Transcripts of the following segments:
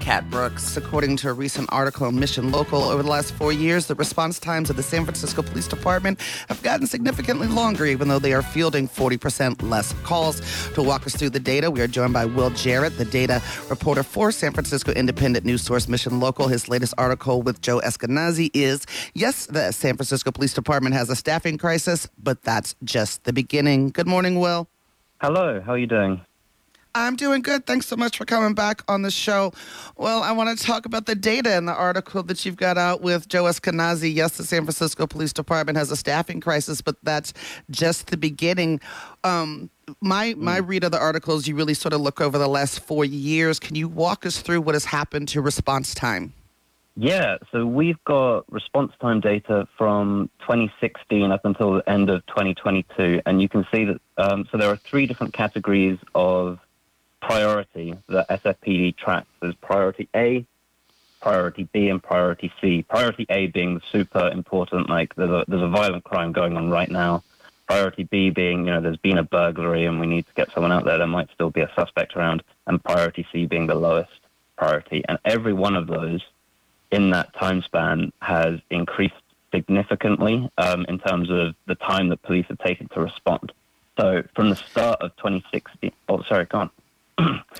Cat Brooks. According to a recent article in Mission Local, over the last four years, the response times of the San Francisco Police Department have gotten significantly longer, even though they are fielding 40% less calls. To walk us through the data, we are joined by Will Jarrett, the data reporter for San Francisco independent news source Mission Local. His latest article with Joe Eskenazi is Yes, the San Francisco Police Department has a staffing crisis, but that's just the beginning. Good morning, Will. Hello, how are you doing? I'm doing good. Thanks so much for coming back on the show. Well, I want to talk about the data in the article that you've got out with Joe Eskenazi. Yes, the San Francisco Police Department has a staffing crisis, but that's just the beginning. Um, my my read of the articles, you really sort of look over the last four years. Can you walk us through what has happened to response time? Yeah, so we've got response time data from 2016 up until the end of 2022, and you can see that. Um, so there are three different categories of priority that SFPD tracks. There's priority A, priority B, and priority C. Priority A being the super important, like there's a, there's a violent crime going on right now. Priority B being, you know, there's been a burglary and we need to get someone out there. There might still be a suspect around. And priority C being the lowest priority. And every one of those in that time span has increased significantly um, in terms of the time that police have taken to respond. So from the start of 2016, oh, sorry, go on.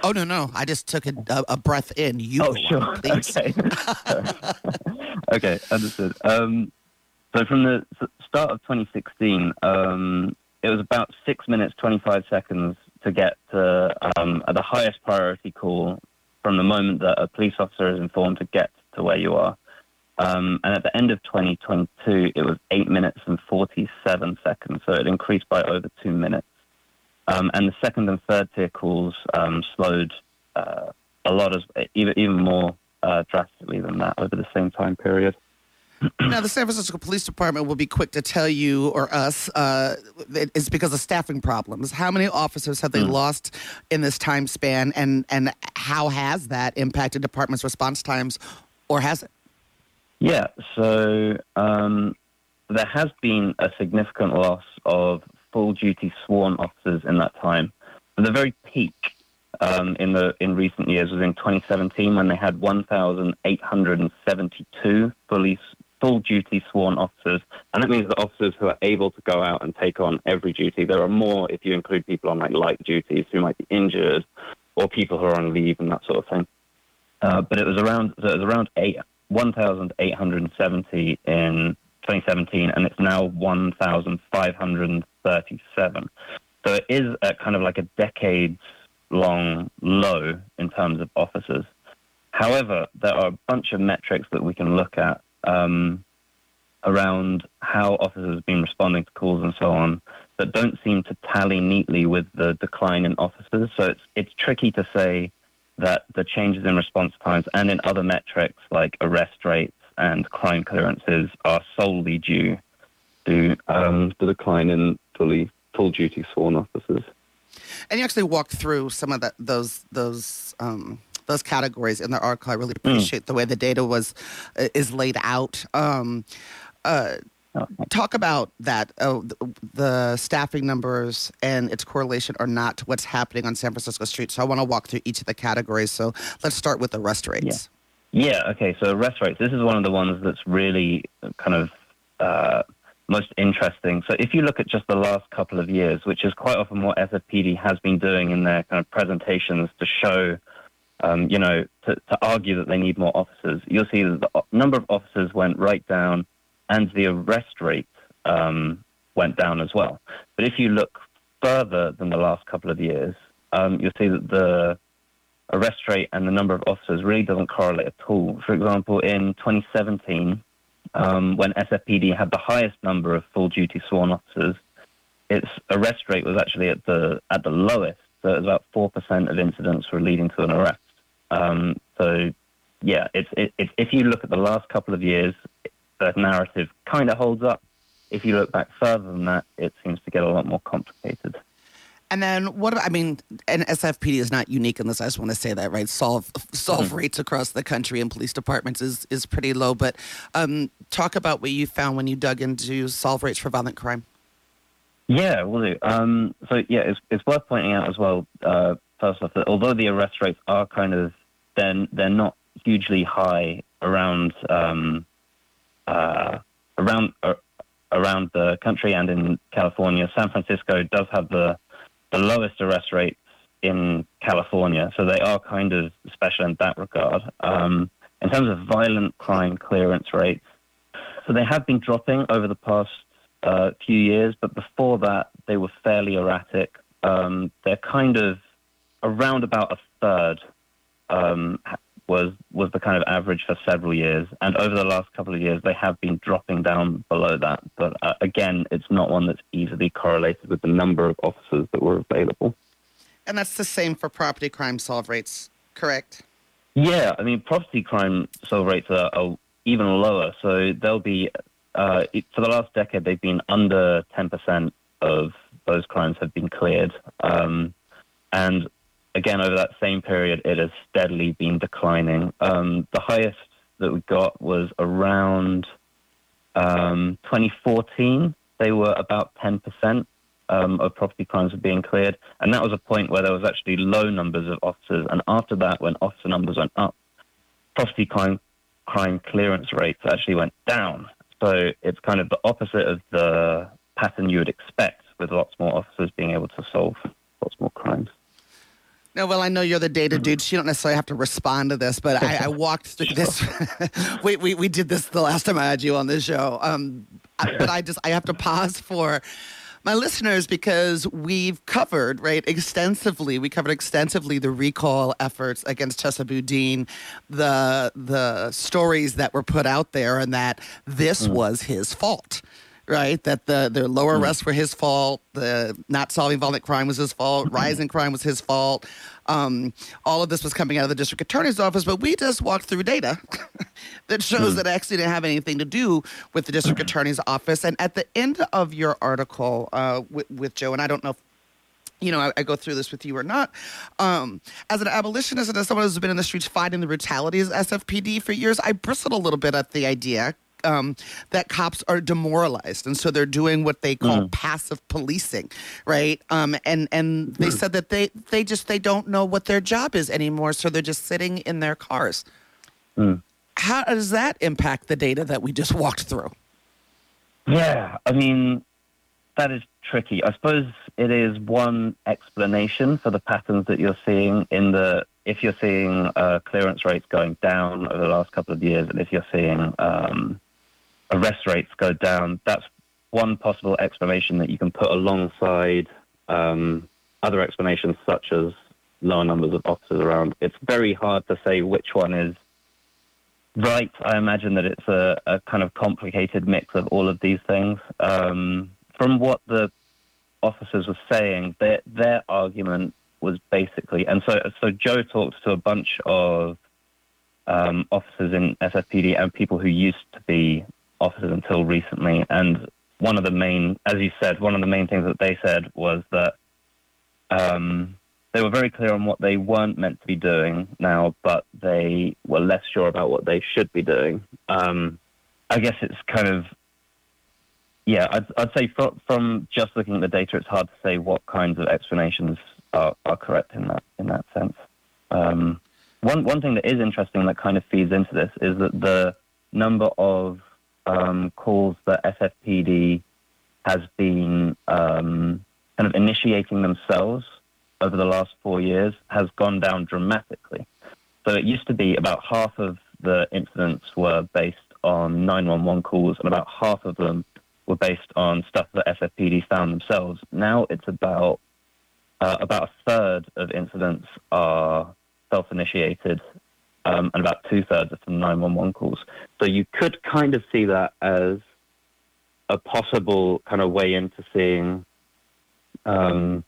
Oh no, no! I just took a, a breath in. You oh sure, okay, okay, understood. Um, so from the start of 2016, um, it was about six minutes 25 seconds to get to um, the highest priority call from the moment that a police officer is informed to get to where you are. Um, and at the end of 2022, it was eight minutes and 47 seconds. So it increased by over two minutes. Um, and the second and third tier calls um, slowed uh, a lot, as even even more uh, drastically than that over the same time period. now, the San Francisco Police Department will be quick to tell you or us uh, it's because of staffing problems. How many officers have they mm. lost in this time span, and and how has that impacted department's response times, or has it? Yeah, so um, there has been a significant loss of full duty sworn officers in that time. But the very peak um, in the in recent years was in 2017 when they had 1,872 fully full duty sworn officers, and that means the officers who are able to go out and take on every duty. There are more if you include people on like light duties who might be injured, or people who are on leave and that sort of thing. Uh, but it was around so it was around eight 1,870 in 2017, and it's now 1,537. So it is kind of like a decades long low in terms of officers. However, there are a bunch of metrics that we can look at um, around how officers have been responding to calls and so on that don't seem to tally neatly with the decline in officers. So it's it's tricky to say that the changes in response times and in other metrics like arrest rates and crime clearances are solely due to um, the decline in fully full duty sworn officers. And you actually walked through some of that, those those um, those categories in the article. I really hmm. appreciate mm. the way the data was uh, is laid out. Um, uh, talk about that uh, the staffing numbers and its correlation or not to what's happening on San Francisco streets. So I want to walk through each of the categories. So let's start with the arrest rates. Yeah. Okay. So arrest rates, this is one of the ones that's really kind of uh, most interesting. So if you look at just the last couple of years, which is quite often what SFPD has been doing in their kind of presentations to show, um, you know, to, to argue that they need more officers, you'll see that the number of officers went right down and the arrest rate um, went down as well. But if you look further than the last couple of years, um, you'll see that the arrest rate and the number of officers really doesn't correlate at all. For example, in 2017, um, when SFPD had the highest number of full duty sworn officers, its arrest rate was actually at the at the lowest. So it was about four percent of incidents were leading to an arrest. Um, so yeah, it's it, if you look at the last couple of years, the narrative kind of holds up. If you look back further than that, it seems to get a lot more complicated. And then what? I mean, and SFPD is not unique in this. I just want to say that, right? Solve solve mm-hmm. rates across the country in police departments is is pretty low. But um, talk about what you found when you dug into solve rates for violent crime. Yeah, will do. Um, so yeah, it's it's worth pointing out as well. Uh, first off, that although the arrest rates are kind of then they're not hugely high around um, uh, around uh, around the country and in California. San Francisco does have the the lowest arrest rates in California, so they are kind of special in that regard. Um, in terms of violent crime clearance rates, so they have been dropping over the past uh, few years, but before that they were fairly erratic. Um, they're kind of around about a third um, was was the kind of average for several years, and over the last couple of years they have been dropping down below that. But uh, again, it's not one that's easily correlated with the number of officers that were available. And that's the same for property crime solve rates, correct? Yeah, I mean property crime solve rates are, are even lower. So they'll be uh, for the last decade they've been under ten percent of those crimes have been cleared. Um, and again, over that same period, it has steadily been declining. Um, the highest that we got was around um, 2014. They were about 10% um, of property crimes were being cleared. And that was a point where there was actually low numbers of officers. And after that, when officer numbers went up, property crime, crime clearance rates actually went down. So it's kind of the opposite of the pattern you would expect with lots more officers being able to solve lots more crimes. No, well, I know you're the data dude. So you don't necessarily have to respond to this, but I, I walked through this. we, we, we did this the last time I had you on this show. Um, I, but I just I have to pause for my listeners because we've covered right extensively. We covered extensively the recall efforts against Chesa Boudin, the the stories that were put out there, and that this mm. was his fault right? That the, the lower mm. arrests were his fault, the not solving violent crime was his fault, mm-hmm. rising crime was his fault. Um, all of this was coming out of the district attorney's office, but we just walked through data that shows mm. that it actually didn't have anything to do with the district attorney's office. And at the end of your article uh, with, with Joe, and I don't know if you know, I, I, go through this with you or not. Um, as an abolitionist and as someone who's been in the streets fighting the brutalities of SFPD for years, I bristled a little bit at the idea um, that cops are demoralized, and so they're doing what they call mm. passive policing, right? Um, and and they mm. said that they they just they don't know what their job is anymore, so they're just sitting in their cars. Mm. How does that impact the data that we just walked through? Yeah, I mean that is tricky. I suppose it is one explanation for the patterns that you're seeing in the if you're seeing uh, clearance rates going down over the last couple of years, and if you're seeing um, arrest rates go down. That's one possible explanation that you can put alongside um, other explanations such as lower numbers of officers around. It's very hard to say which one is right. I imagine that it's a, a kind of complicated mix of all of these things. Um, from what the officers were saying, their, their argument was basically, and so so Joe talked to a bunch of um, officers in SFPD and people who used to be officers until recently. And one of the main, as you said, one of the main things that they said was that um, they were very clear on what they weren't meant to be doing now, but they were less sure about what they should be doing. Um, I guess it's kind of, yeah, I'd, I'd say from, from, just looking at the data, it's hard to say what kinds of explanations are, are correct in that in that sense. Um, one one thing that is interesting that kind of feeds into this is that the number of um, calls that SFPD has been um, kind of initiating themselves over the last four years has gone down dramatically. So it used to be about half of the incidents were based on 911 calls, and about half of them were based on stuff that SFPD found themselves. Now it's about uh, about a third of incidents are self-initiated um, and about two thirds are from 911 calls. So you could kind of see that as a possible kind of way into seeing um,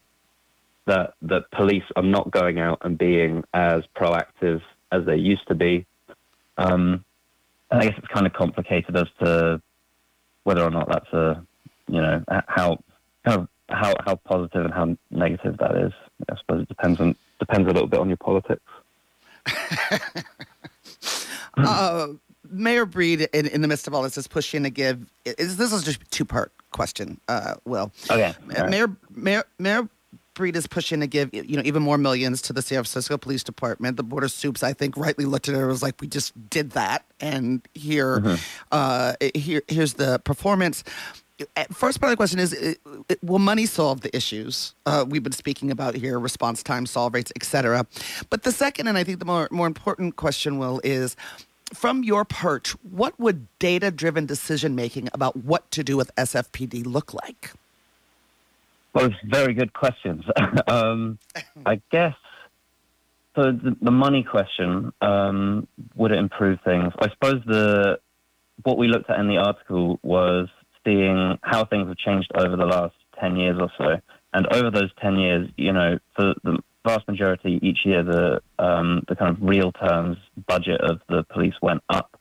that that police are not going out and being as proactive as they used to be. Um, I guess it's kind of complicated as to whether or not that's a you know how of how how positive and how negative that is. I suppose it depends on depends a little bit on your politics. uh, Mayor Breed, in, in the midst of all this, is pushing to give. Is, this is just a two part question. Uh, Will. Okay. Right. Mayor Mayor Mayor Breed is pushing to give you know even more millions to the San Francisco Police Department. The Board of Sups, I think, rightly looked at it and was like, "We just did that, and here, mm-hmm. uh, here, here's the performance." First part of the question is: Will money solve the issues uh, we've been speaking about here, response time, solve rates, etc.? But the second, and I think the more more important question, will is from your perch, what would data-driven decision making about what to do with SFPD look like? Well, it's very good questions. um, I guess so. The, the money question um, would it improve things? I suppose the what we looked at in the article was seeing how things have changed over the last ten years or so, and over those ten years, you know, for the vast majority each year, the um, the kind of real terms budget of the police went up,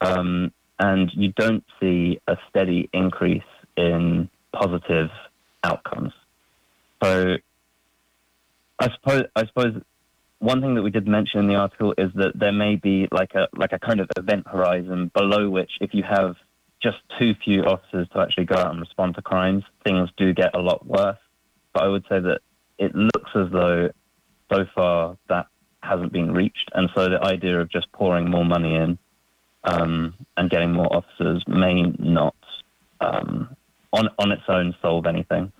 um, and you don't see a steady increase in positive outcomes. So I suppose I suppose one thing that we did mention in the article is that there may be like a like a kind of event horizon below which if you have just too few officers to actually go out and respond to crimes, things do get a lot worse. But I would say that it looks as though so far that hasn't been reached, and so the idea of just pouring more money in um, and getting more officers may not um, on on its own solve anything.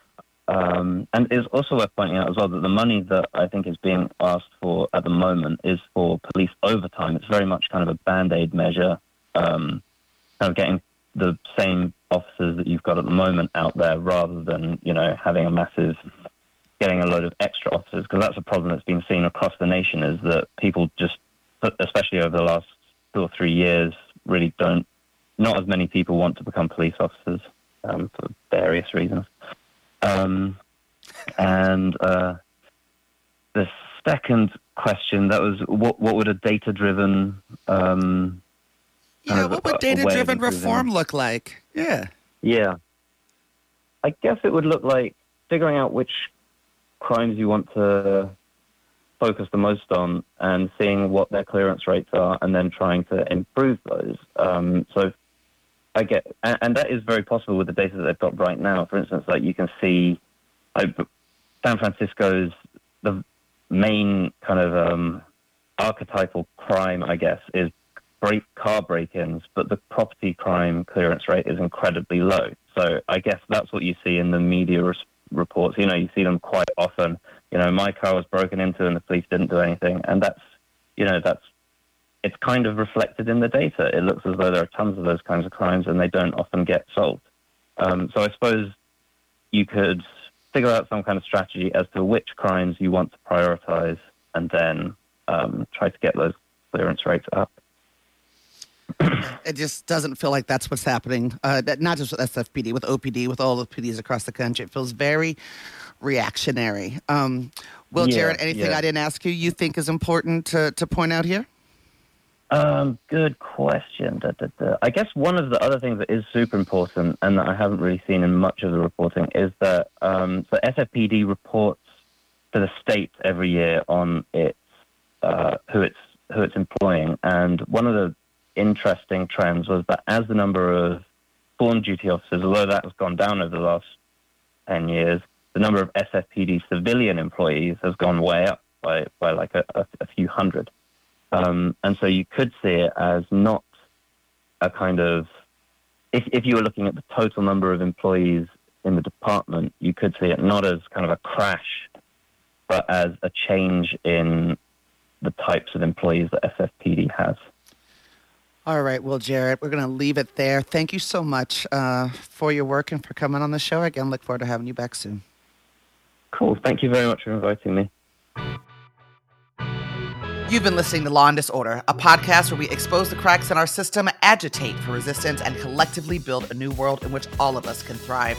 Um, and it's also worth pointing out as well that the money that I think is being asked for at the moment is for police overtime. It's very much kind of a band aid measure, um, kind of getting the same officers that you've got at the moment out there rather than, you know, having a massive, getting a load of extra officers. Because that's a problem that's been seen across the nation is that people just, especially over the last two or three years, really don't, not as many people want to become police officers um, for various reasons. Um, and uh, the second question that was what what would a data driven um, yeah what would data driven reform look like yeah yeah I guess it would look like figuring out which crimes you want to focus the most on and seeing what their clearance rates are and then trying to improve those. Um, so I get, and, and, that is very possible with the data that they've got right now. For instance, like you can see, like San Francisco's the main kind of um, archetypal crime, I guess, is break car break-ins, but the property crime clearance rate is incredibly low. So I guess that's what you see in the media res- reports. You know, you see them quite often. You know, my car was broken into and the police didn't do anything, and that's, you know, that's it's kind of reflected in the data. It looks as though there are tons of those kinds of crimes and they don't often get solved. Um, so I suppose you could figure out some kind of strategy as to which crimes you want to prioritize and then um, try to get those clearance rates up. it just doesn't feel like that's what's happening. Uh, not just with SFPD, with OPD, with all the PDs across the country. It feels very reactionary. Um, Will yeah, Jarrett, anything yeah. I didn't ask you you think is important to, to point out here? Um, good question. Da, da, da. I guess one of the other things that is super important and that I haven't really seen in much of the reporting is that um, so SFPD reports to the state every year on its uh, who it's who it's employing, and one of the interesting trends was that as the number of foreign duty officers, although that has gone down over the last ten years, the number of SFPD civilian employees has gone way up by by like a, a, a few hundred. Um, and so you could see it as not a kind of, if, if you were looking at the total number of employees in the department, you could see it not as kind of a crash, but as a change in the types of employees that SFPD has. All right, well, Jarrett, we're going to leave it there. Thank you so much uh, for your work and for coming on the show. Again, look forward to having you back soon. Cool. Thank you very much for inviting me. You've been listening to Law and Disorder, a podcast where we expose the cracks in our system, agitate for resistance, and collectively build a new world in which all of us can thrive.